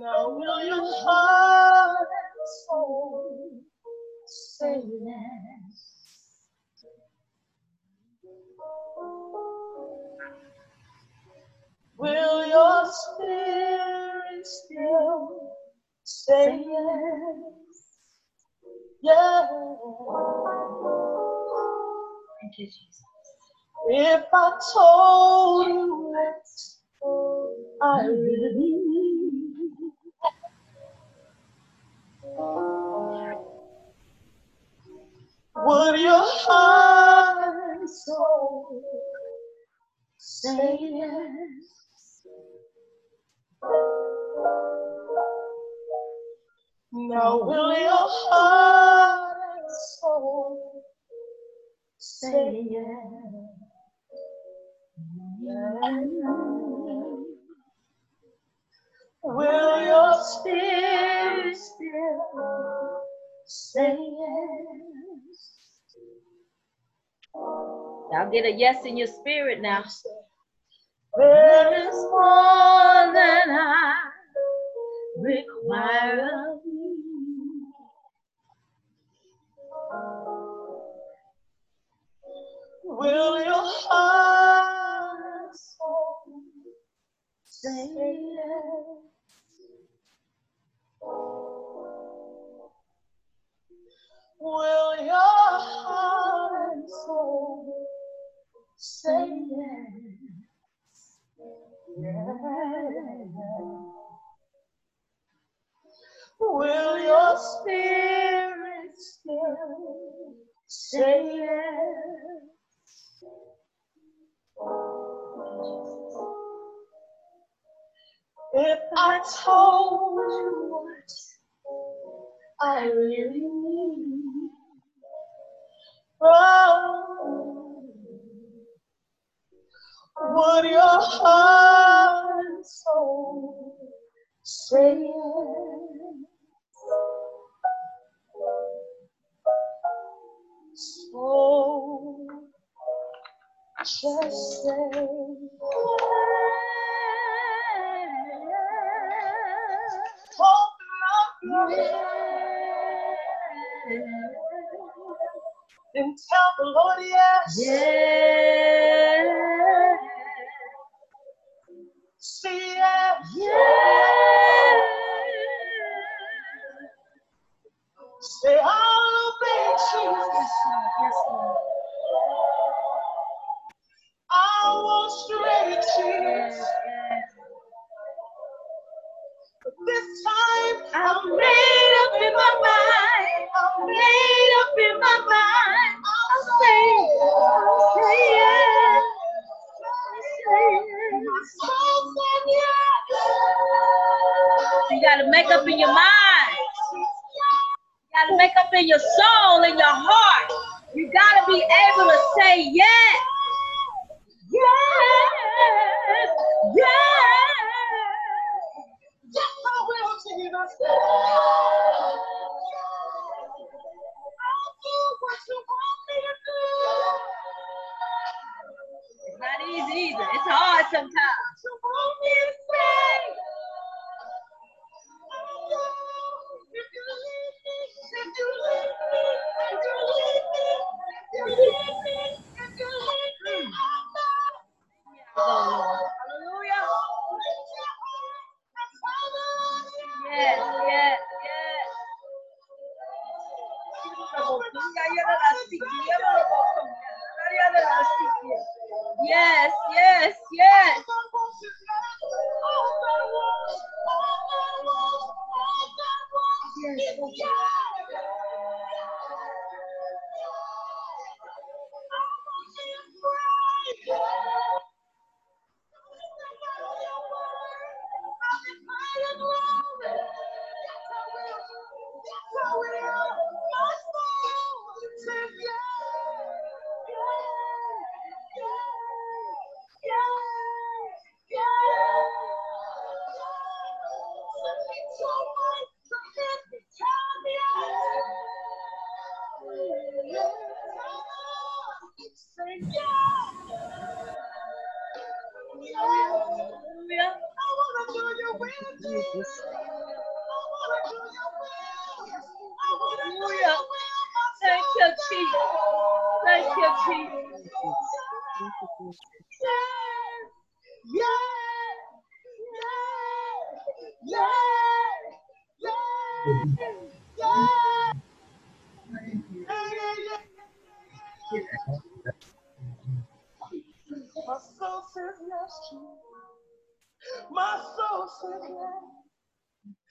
Now will your heart and soul say yes? Will your spirit still say yes? Yeah. Thank you, Jesus. If I told you what I really would your heart and soul say yes? Now will your heart and soul say yes? Will your spirit say yes? Y'all get a yes in your spirit now. There is more than I require of thee. Will your heart and soul say yes? Will your heart and soul say yes? Yeah. Will your spirit still say yes? If I told you what I really need, oh, would your heart and soul say? So just say yes. Up your and tell the Lord yes. Yeah. Say yes. Yeah. Say I'll obey Jesus. Yes, Lord. I will stray Jesus. But this time I'm made up in my mind. Yes, yes, yes. I wanna Jesus. Hallelujah. Thank you, Jesus. Thank you, Jesus. Yeah, yeah, yeah, yeah, yeah. My soul says yes, Jesus. My soul says yes.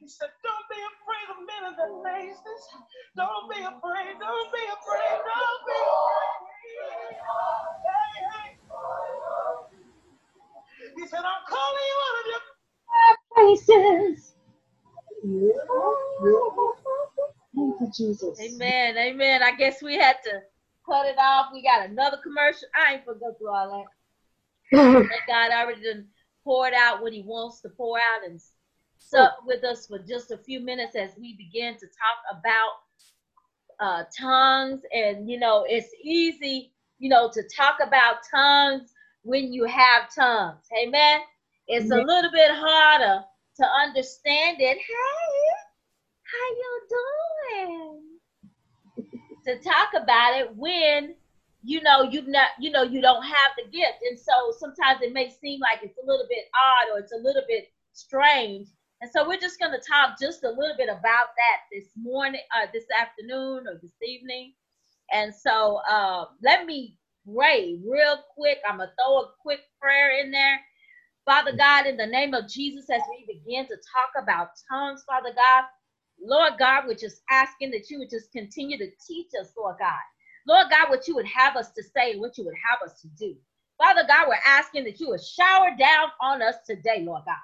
He said, Don't be afraid of men of the nations. Don't be afraid. Don't be afraid. Don't be afraid. He said, I'm calling you out of your Faces. Thank you, Jesus. Amen. Amen. I guess we had to cut it off. We got another commercial. I ain't gonna go through all that. Thank God already done poured out what he wants to pour out and sup with us for just a few minutes as we begin to talk about uh, tongues. And you know, it's easy, you know, to talk about tongues when you have tongues. Amen. It's a little bit harder to understand it. Hey, how you doing? To talk about it when you know you've not you know you don't have the gift. And so sometimes it may seem like it's a little bit odd or it's a little bit strange. And so we're just going to talk just a little bit about that this morning uh, this afternoon or this evening. And so uh, let me pray real quick. I'm going to throw a quick prayer in there. Father god in the name of jesus as we begin to talk about tongues father god Lord God, we're just asking that you would just continue to teach us, Lord God. Lord God, what you would have us to say and what you would have us to do. Father God, we're asking that you would shower down on us today, Lord God.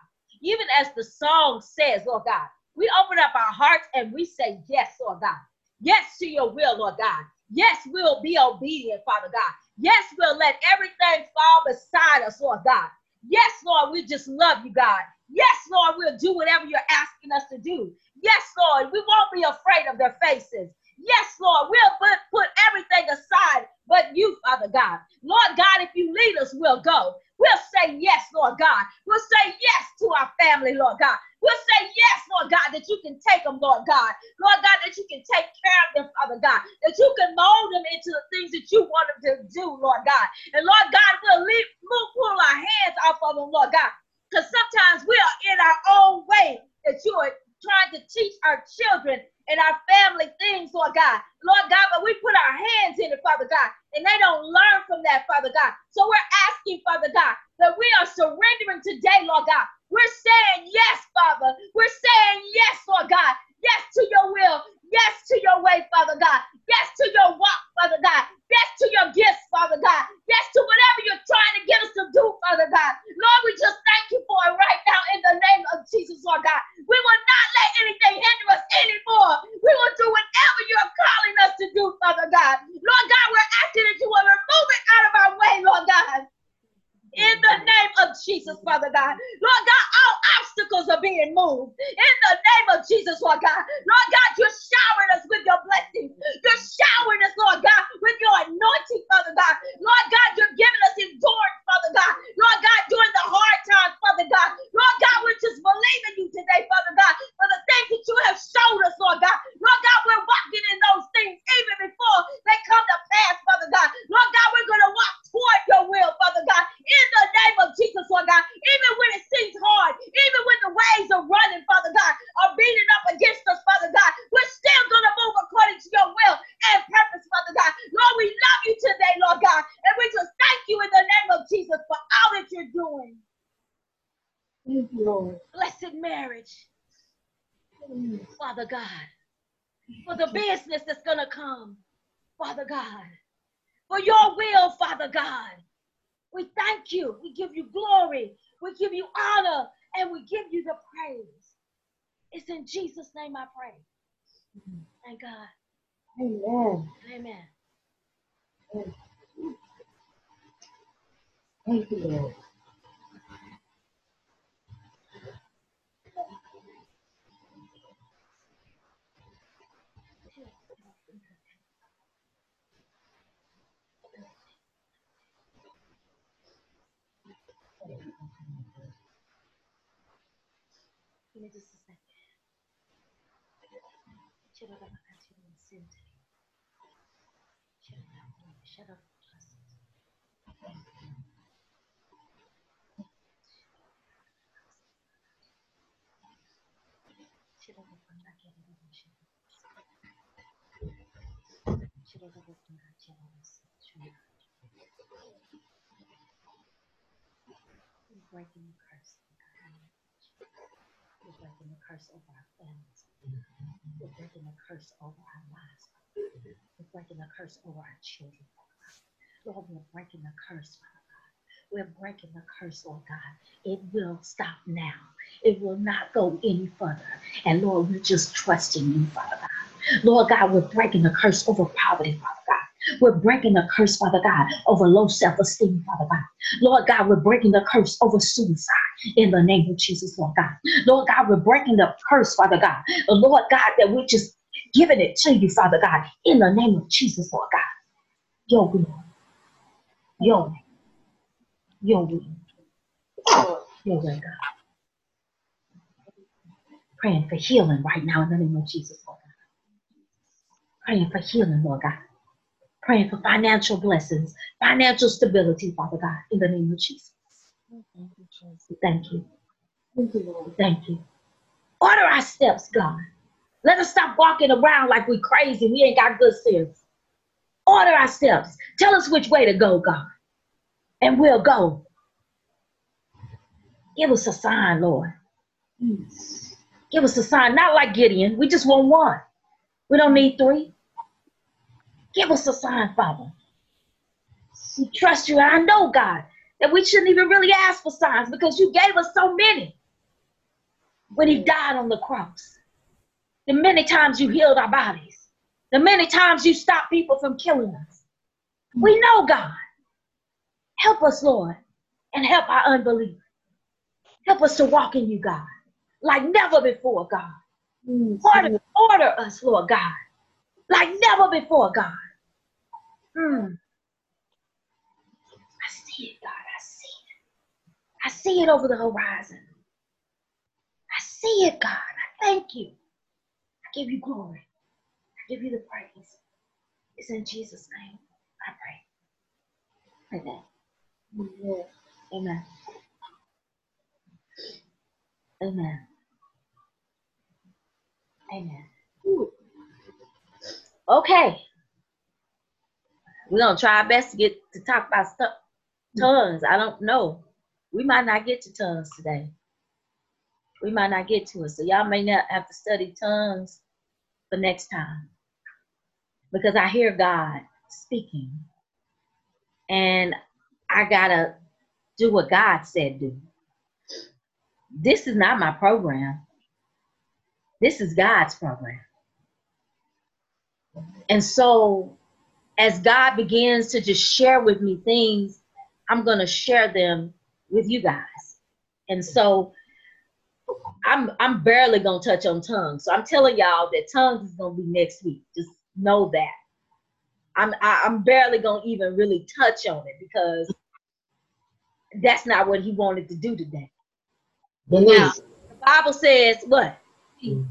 Even as the song says, Lord God, we open up our hearts and we say, Yes, Lord God. Yes to your will, Lord God. Yes, we'll be obedient, Father God. Yes, we'll let everything fall beside us, Lord God. Yes, Lord, we just love you, God. Yes, Lord, we'll do whatever you're asking us to do. Yes, Lord, we won't be afraid of their faces. Yes, Lord, we'll put, put everything aside but you, Father God. Lord God, if you lead us, we'll go. We'll say yes, Lord God. We'll say yes to our family, Lord God. We'll say yes, Lord God, that you can take them, Lord God. Lord God, that you can take care of them, Father God. That you can mold them into the things that you want them to do, Lord God. And Lord God, we'll leave, we'll pull our hands off of them, Lord God. Because sometimes we are in our own way that you are trying to teach our children and our family things, Lord God. Lord God, but we put our hands in it, Father God, and they don't learn from that, Father God. So we're asking, Father God, that we are surrendering today, Lord God. We're saying yes, Father. We're saying yes, Lord God. Yes to your will. Yes to your way, Father God. Yes to your walk, Father God. Yes to your gifts, Father God. Yes to whatever you're trying to get us to do, Father God. Lord, we just thank you for it right now in the name of Jesus, Lord God. We will not let anything hinder us anymore. We will do whatever you're calling us to do, Father God. Lord God, we're asking that you will remove it out of our way, Lord God. In the name of Jesus, Father God. Lord God, all obstacles are being moved. In the name of Jesus, Lord God. Lord God, you're showering us with your blessings. You're showering us, Lord God, with your anointing, Father God. Lord God, you're giving us endurance, Father God. Lord God, during the hard times, Father God. Lord God, we're just believing you today, Father God, for the things that you have showed us, Lord God. Lord God, we're walking in those things even before they come to pass, Father God. Lord God, we're going to walk toward your will, Father God, in the name of Jesus, Lord God. Even when it seems hard, even when the waves are running, Father God, are beating up against us, Father God, we're still going to move according to your will and purpose, Father God. Lord, we love you today, Lord God, and we just thank you in the name of Jesus for all that you're doing. Thank you, Lord. Blessed marriage, Father God, for the business that's going to come, Father God, for your will, Father God. We thank you. We give you glory. We give you honor and we give you the praise. It's in Jesus' name I pray. Thank God. Amen. Amen. Thank you, Lord. Give me just a second. Shut up. We're breaking the curse. We're breaking the curse over our families. We're breaking the curse over our lives. We're breaking the curse over our children. Lord, we're breaking the curse, Father God. We're breaking the curse, Lord God. It will stop now. It will not go any further. And Lord, we're just trusting you, Father God. Lord God, we're breaking the curse over poverty, Father God. We're breaking the curse, Father God, over low self esteem, Father God. Lord God, we're breaking the curse over suicide in the name of Jesus, Lord God. Lord God, we're breaking the curse, Father God. Lord God, that we're just giving it to you, Father God, in the name of Jesus, Lord God. Your. Your will. Your way, God. Praying for healing right now in the name of Jesus, Lord God. Praying for healing, Lord God. Praying for financial blessings, financial stability, Father God, in the name of Jesus. Thank you. Thank you, Lord. Thank you. Order our steps, God. Let us stop walking around like we're crazy. We ain't got good sense. Order our steps. Tell us which way to go, God. And we'll go. Give us a sign, Lord. Give us a sign, not like Gideon. We just want one. We don't need three. Give us a sign, Father. We trust you. I know, God, that we shouldn't even really ask for signs because you gave us so many when He died on the cross. The many times you healed our bodies, the many times you stop people from killing us. We know, God. Help us, Lord, and help our unbelief. Help us to walk in you, God, like never before, God. Yes. Order, order us, Lord God, like never before, God. Mm. I see it, God. I see it. I see it over the horizon. I see it, God. I thank you. I give you glory. Give you the praise. It's in Jesus' name I pray. Amen. Amen. Amen. Amen. Okay. We're gonna try our best to get to talk about stuff tongues. I don't know. We might not get to tongues today. We might not get to it. So y'all may not have to study tongues for next time. Because I hear God speaking. And I gotta do what God said do. This is not my program. This is God's program. And so, as God begins to just share with me things, I'm going to share them with you guys. And so, I'm I'm barely to touch on tongues. So I'm telling y'all that tongues is to be next week. Just know that. I'm I, I'm barely going to even really touch on it because that's not what he wanted to do today. Denise, The Bible says what?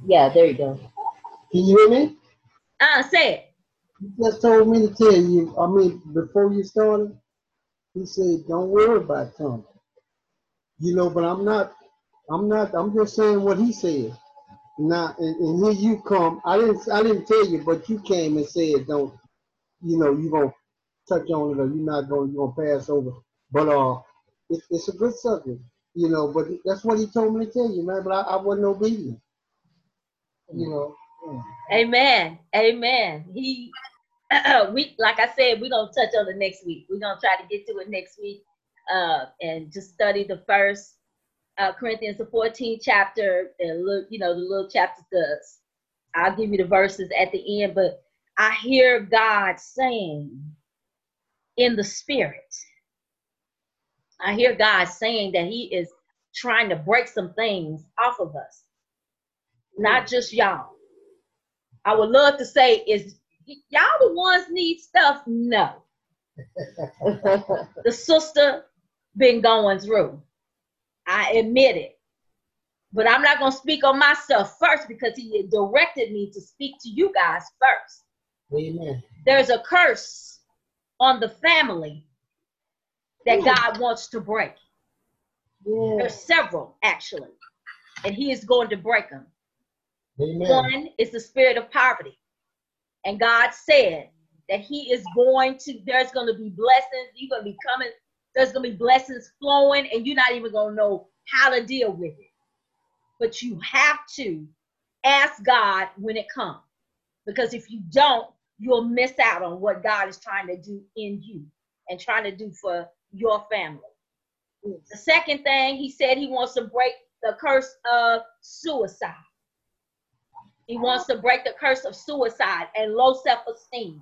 Yeah, there you go. can you hear me? Uh, say it. You just told me to tell you, I mean, before you started, he said, don't worry about tongues. You know, but I'm not, I'm not, I'm just saying what he said. Now, and, and here you come. I didn't, I didn't tell you, but you came and said, don't, you know, you're going to touch on it or you're not going, you're going to pass over. But uh, it, it's a good subject, you know, but that's what he told me to tell you, man, but I, I wasn't obedient. You know. Amen. Amen. He we like I said, we're gonna touch on it next week. We're gonna try to get to it next week, uh, and just study the first uh, Corinthians, the 14th chapter, and look, you know, the little chapters. The I'll give you the verses at the end, but I hear God saying in the spirit. I hear God saying that He is trying to break some things off of us, not just y'all. I would love to say, is y'all the ones need stuff? No. the sister been going through. I admit it. But I'm not going to speak on myself first because he directed me to speak to you guys first. Amen. There's a curse on the family that God wants to break. Yeah. There's several, actually. And he is going to break them. Amen. One is the spirit of poverty. And God said that He is going to, there's going to be blessings. You're going to be coming, there's going to be blessings flowing, and you're not even going to know how to deal with it. But you have to ask God when it comes. Because if you don't, you'll miss out on what God is trying to do in you and trying to do for your family. The second thing, He said He wants to break the curse of suicide. He wants to break the curse of suicide and low self esteem.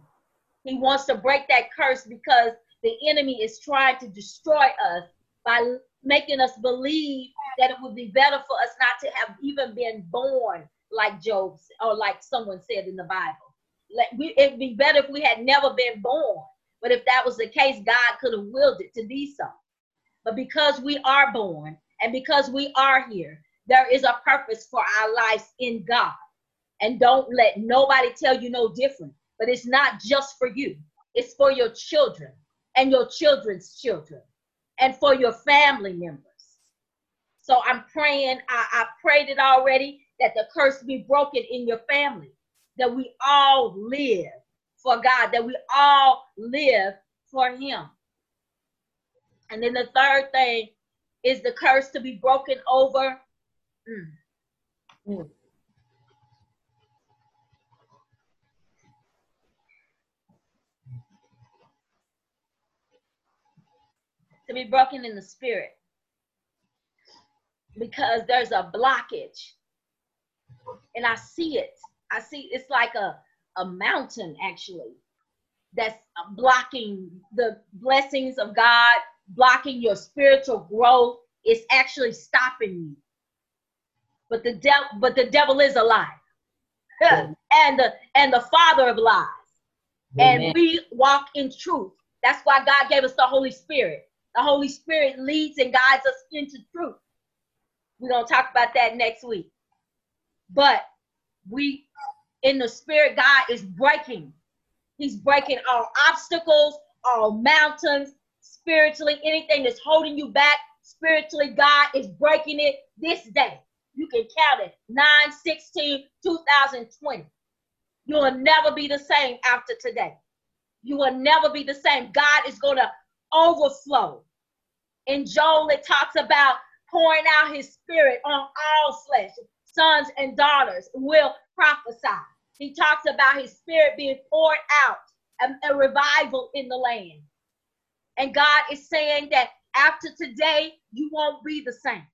He wants to break that curse because the enemy is trying to destroy us by making us believe that it would be better for us not to have even been born, like Job or like someone said in the Bible. Like we, it'd be better if we had never been born. But if that was the case, God could have willed it to be so. But because we are born and because we are here, there is a purpose for our lives in God. And don't let nobody tell you no different. But it's not just for you, it's for your children and your children's children and for your family members. So I'm praying, I, I prayed it already that the curse be broken in your family, that we all live for God, that we all live for Him. And then the third thing is the curse to be broken over. Mm. Mm. To be broken in the spirit. Because there's a blockage. And i see it. I see it's like a, a mountain actually that's blocking the blessings of god blocking your spiritual growth. It's actually stopping you. But the devil but the devil is alive and the and the father of lies. And we walk in truth. That's why God gave us the Holy Spirit. The Holy Spirit leads and guides us into truth. We're going to talk about that next week. But we, in the Spirit, God is breaking. He's breaking all obstacles, all mountains, spiritually, anything that's holding you back. Spiritually, God is breaking it this day. You can count it 9 16 2020. You will never be the same after today. You will never be the same. God is going to overflow. In Joel, it talks about pouring out his spirit on all flesh. Sons and daughters will prophesy. He talks about his spirit being poured out, a, a revival in the land. And God is saying that after today, you won't be the same.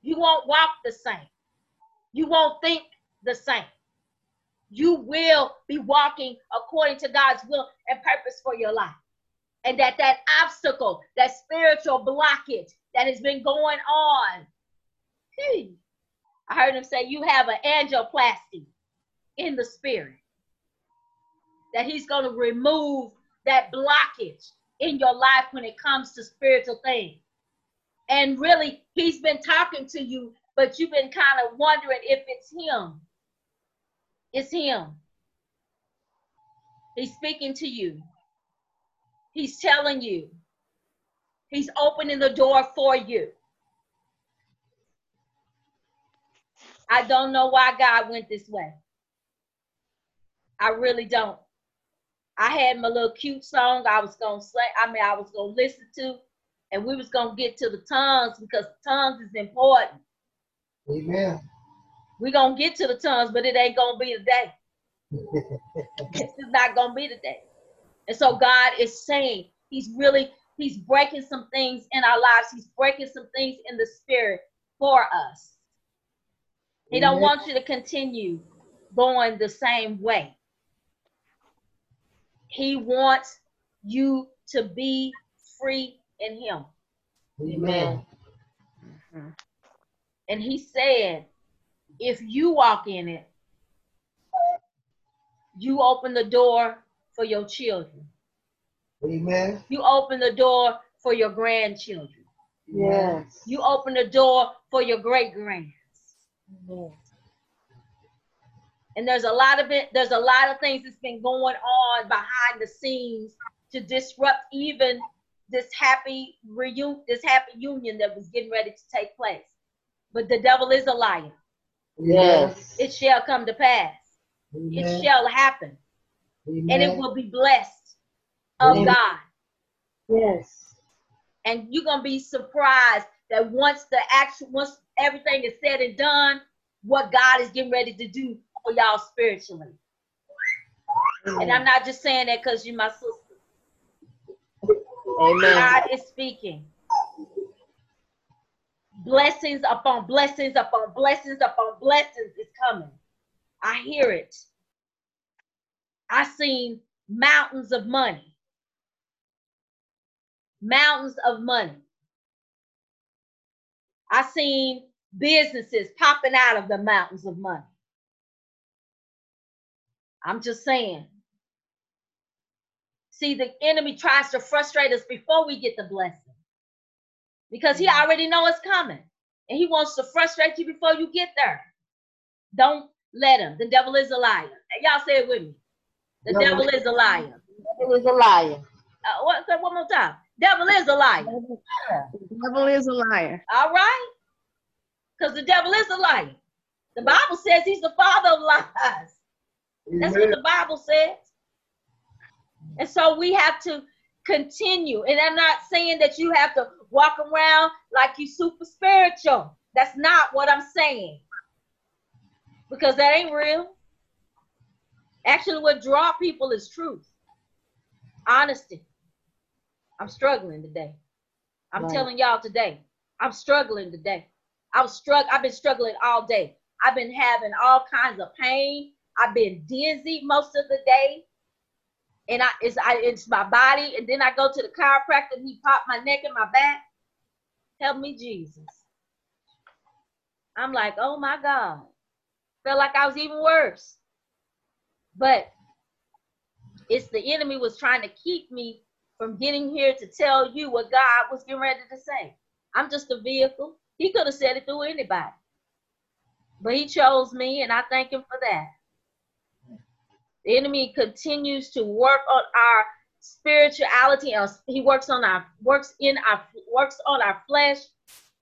You won't walk the same. You won't think the same you will be walking according to God's will and purpose for your life. And that that obstacle, that spiritual blockage that has been going on. Hey, I heard him say you have an angioplasty in the spirit. That he's going to remove that blockage in your life when it comes to spiritual things. And really, he's been talking to you, but you've been kind of wondering if it's him it's him. He's speaking to you. He's telling you. He's opening the door for you. I don't know why God went this way. I really don't. I had my little cute song I was gonna say, I mean I was gonna listen to, and we was gonna get to the tongues because tongues is important. Amen. We're gonna get to the tongues, but it ain't gonna be today. this is not gonna be today. And so God is saying He's really He's breaking some things in our lives. He's breaking some things in the spirit for us. He don't want you to continue going the same way. He wants you to be free in Him. Amen. Mm-hmm. And He said, if you walk in it, you open the door for your children. Amen. You open the door for your grandchildren. Yes. You open the door for your great grands. Yes. And there's a lot of it, there's a lot of things that's been going on behind the scenes to disrupt even this happy reunion, this happy union that was getting ready to take place. But the devil is a liar. Yes. It shall come to pass. It shall happen. Amen. And it will be blessed of Amen. God. Yes. And you're gonna be surprised that once the action, once everything is said and done, what God is getting ready to do for y'all spiritually. And I'm not just saying that because you're my sister. Amen. God is speaking. Blessings upon blessings upon blessings upon blessings is coming. I hear it. I seen mountains of money. Mountains of money. I seen businesses popping out of the mountains of money. I'm just saying. See, the enemy tries to frustrate us before we get the blessing because he already know it's coming and he wants to frustrate you before you get there. Don't let him. The devil is a liar. Y'all say it with me. The Devil- devil is a liar. Devil is a liar. Uh, what, say one more time. Devil is a liar. The devil is a liar. All right? Because the devil is a liar. The Bible says he's the father of lies. That's what the Bible says. And so we have to continue. And I'm not saying that you have to walk around like you super spiritual. That's not what I'm saying. Because that ain't real. Actually, what draw people is truth. Honesty. I'm struggling today. I'm Right. telling y'all today. I'm struggling today. I was struck. I've been struggling all day. I've been having all kinds of pain. I've been dizzy most of the day, and I it's I it's my body. And then I go to the chiropractor and he popped my neck and my back. Help me, Jesus. I'm like, oh my God. Felt like I was even worse. But it's the enemy was trying to keep me from getting here to tell you what God was getting ready to say. I'm just a vehicle. He could have said it through anybody. But he chose me, and I thank him for that. The enemy continues to work on our spirituality. He works on our works in our works on our flesh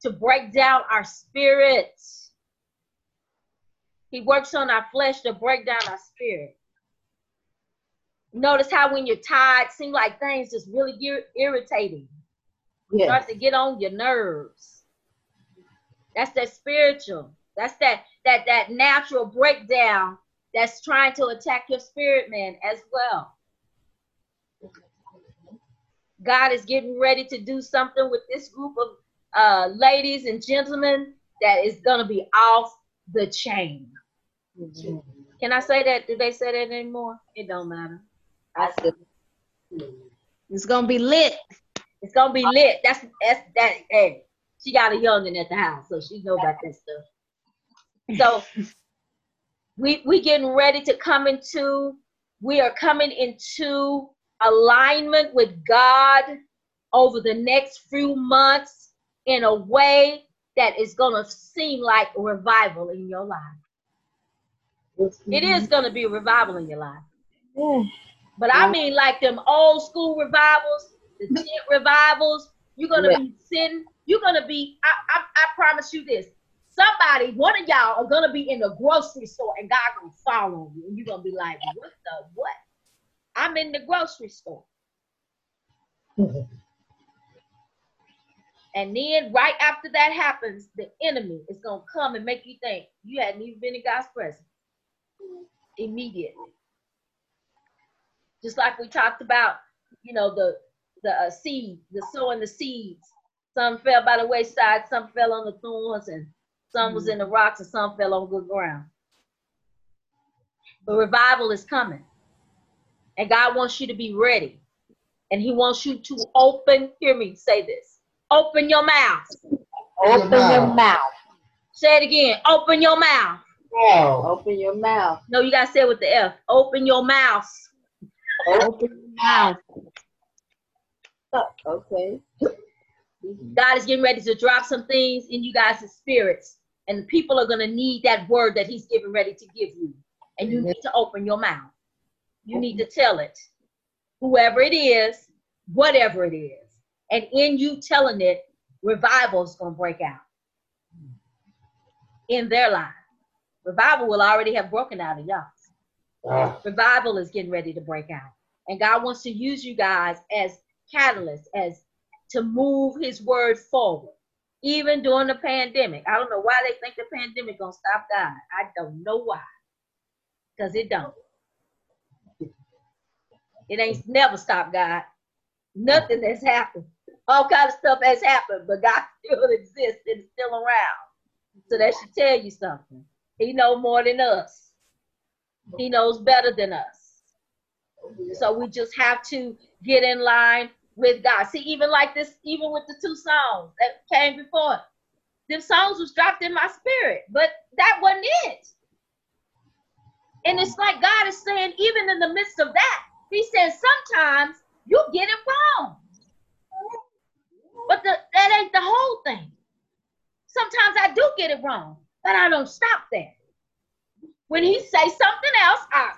to break down our spirits. He works on our flesh to break down our spirit. Notice how when you're tired, seem like things just really get irritating Yes. start to get on your nerves. That's that spiritual. That's that that that natural breakdown that's trying to attack your spirit man as well. God is getting ready to do something with this group of uh, ladies and gentlemen that is gonna be off the chain. Can I say that? Do they say that anymore? It don't matter. I said hmm, It's gonna be lit. It's gonna be oh. lit. That's that's that. Hey, she got a youngin at the house, so she know about that stuff. So we we getting ready to come into. We are coming into alignment with God over the next few months in a way that is gonna seem like a revival in your life. It is mm-hmm. gonna be a revival in your life. Yeah. But I mean, like them old school revivals, the tent revivals. You're gonna Yeah. be sitting. You're gonna be. I, I I promise you this. Somebody, one of y'all, are gonna be in the grocery store, and God gonna fall on you, and you're gonna be like, "What the what?" I'm in the grocery store, and then right after that happens, the enemy is gonna come and make you think you hadn't even been in God's presence mm-hmm. immediately. Just like we talked about, you know, the the uh, seed, the sowing the seeds. Some fell by the wayside, some fell on the thorns, and some was in the rocks, and some fell on good ground. But revival is coming. And God wants you to be ready. And He wants you to open, hear me say this open your mouth. Open your mouth. Say it again. Open your mouth. Wow. Open your mouth. No, you gotta say it with the F. Open your mouth. Open your mouth. Uh, okay. God is getting ready to drop some things in you guys' spirits. And the people are gonna need that word that He's getting ready to give you. And you need to open your mouth. You need to tell it. Whoever it is, whatever it is. And in you telling it, revival is gonna break out in their life. Revival will already have broken out of y'all. Ah, revival is getting ready to break out. And god wants to use you guys as catalysts as to move his word forward. Even during the pandemic i don't know why they think the pandemic gonna stop god. I don't know why. Because it don't. It ain't never stopped god. Nothing has happened. All kind of stuff has happened but god still exists and still around. So that should tell you something. He know more than us he knows better than us. So we just have to get in line with God. See, even like this, even with the two songs that came before, them songs was dropped in my spirit, but that wasn't it. And it's like God is saying, even in the midst of that, He says sometimes you get it wrong. But the, that ain't the whole thing. Sometimes I do get it wrong, but I don't stop there. When he say something else, I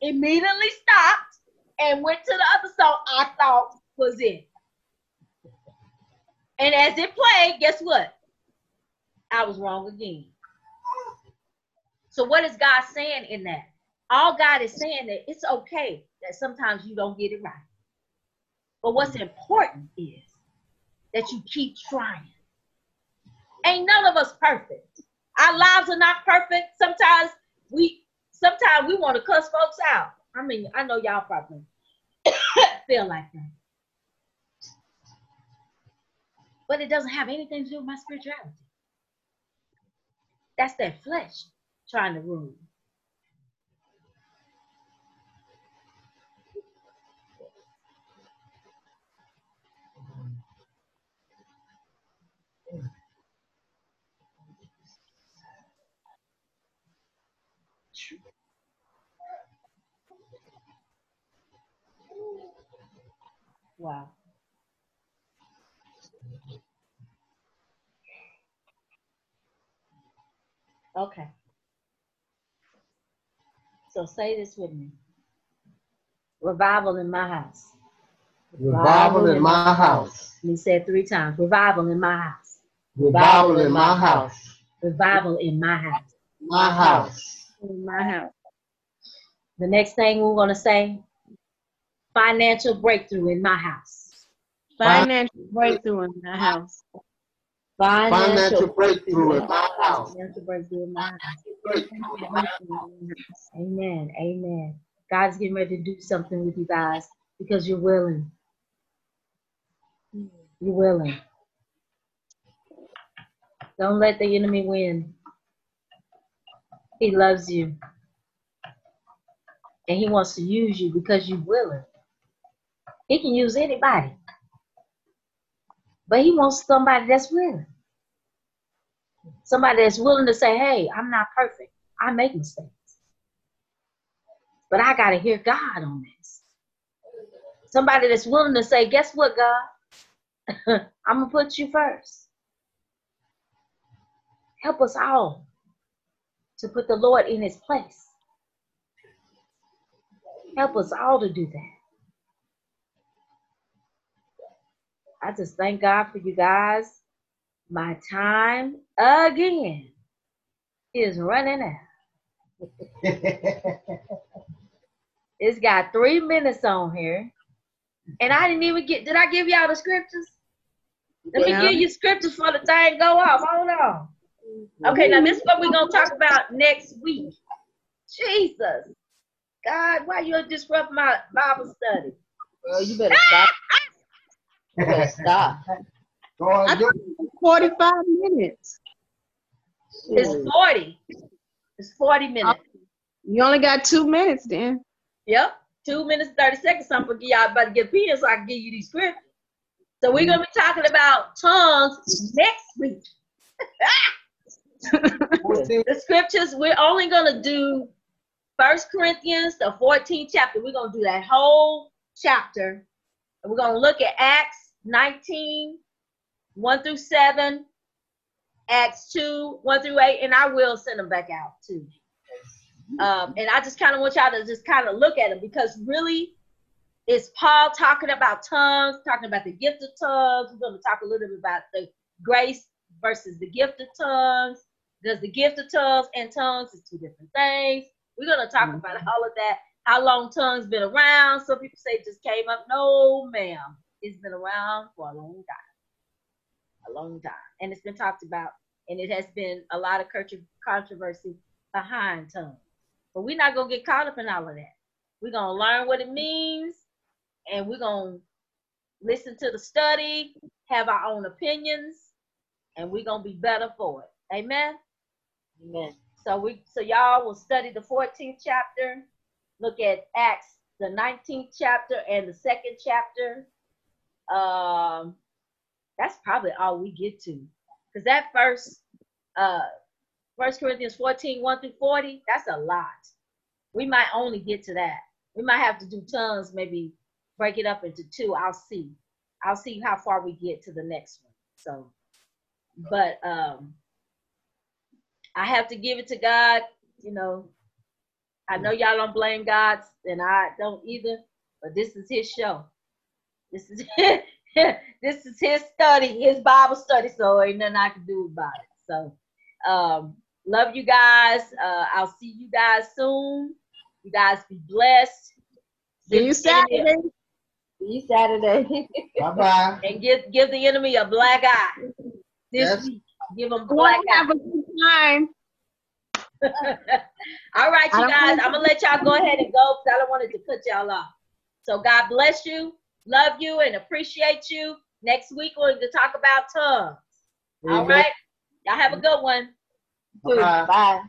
immediately stopped and went to the other song I thought was it. And as it played, guess what? I was wrong again. So what is God saying in that? All God is saying that it's okay that sometimes you don't get it right. But what's important is that you keep trying. Ain't none of us perfect. Our lives are not perfect. Sometimes we sometimes we want to cuss folks out. I mean, I know y'all probably feel like that. But it doesn't have anything to do with my spirituality. That's that flesh trying to rule. Wow. Okay. So say this with me. Revival in my house. Revival in my house. Let me say it three times. Revival in my house. Revival in my house. Revival in my house. My house. In my house. The next thing we're going to say financial breakthrough in my house. Financial breakthrough in my house. Financial breakthrough in my house. Financial breakthrough in my house. Breakthrough in my house. Amen. Amen. God's getting ready to do something with you guys because you're willing. You're willing. Don't let the enemy win. He loves you. And he wants to use you because you're willing. He can use anybody. But he wants somebody that's willing. Somebody that's willing to say, hey, I'm not perfect. I make mistakes. But I got to hear God on this. Somebody that's willing to say, guess what, God? I'm going to put you first. Help us all to put the Lord in his place. Help us all to do that. I just thank God for you guys. My time again is running out. It's got three minutes on here. And I didn't even get, did I give y'all the scriptures? Let me Yeah. give you scriptures for the thing go off. Hold on. Okay, now this is what we're going to talk about next week. Jesus. God, why you disrupt my Bible study? Well, you better stop. You better stop. Go on, I go- thought 45 minutes. It's 40. It's 40 minutes. Oh, you only got two minutes then. Yep. Two minutes, 30 seconds. I'm going to give y'all about to get pen so I can give you these scriptures. So we're going to be talking about tongues next week. The scriptures, we're only going to do First Corinthians, the 14th chapter. We're going to do that whole chapter. And we're going to look at Acts 19, 1 through 7, Acts 2, 1 through 8, and I will send them back out too. Um, and I just kind of want y'all to just kind of look at them because really, it's Paul talking about tongues, talking about the gift of tongues. We're going to talk a little bit about the grace versus the gift of tongues. Does the gift of tongues and tongues is two different things. We're going to talk Mhm. about all of that. How long tongues been around? Some people say it just came up. No, ma'am. It's been around for a long time. A long time. And it's been talked about. And it has been a lot of controversy behind tongues. But we're not going to get caught up in all of that. We're going to learn what it means. And we're going to listen to the study, have our own opinions, and we're going to be better for it. Amen. Amen. So we so y'all will study the 14th chapter, look at Acts the 19th chapter and the second chapter. Um that's probably all we get to. Because that first uh First Corinthians 14, 1 through 40, that's a lot. We might only get to that. We might have to do tongues, maybe break it up into two. I'll see. I'll see how far we get to the next one. So but um I have to give it to God. You know, I know y'all don't blame God, and I don't either. But this is His show. This is this is His study, His Bible study. So ain't nothing I can do about it. So, um, love you guys. Uh, I'll see you guys soon. You guys be blessed. See you Saturday. See you Saturday. Bye-bye. And give give the enemy a black eye this Yes. week. Give him I black want to eye. have a good time. All right, you guys, I'm gonna let y'all go ahead and go because I don't want it to cut y'all off. So God bless you, love you, and appreciate you. Next week we're going to talk about tongues. All Amen. right, y'all have a good one. Bye-bye. Bye.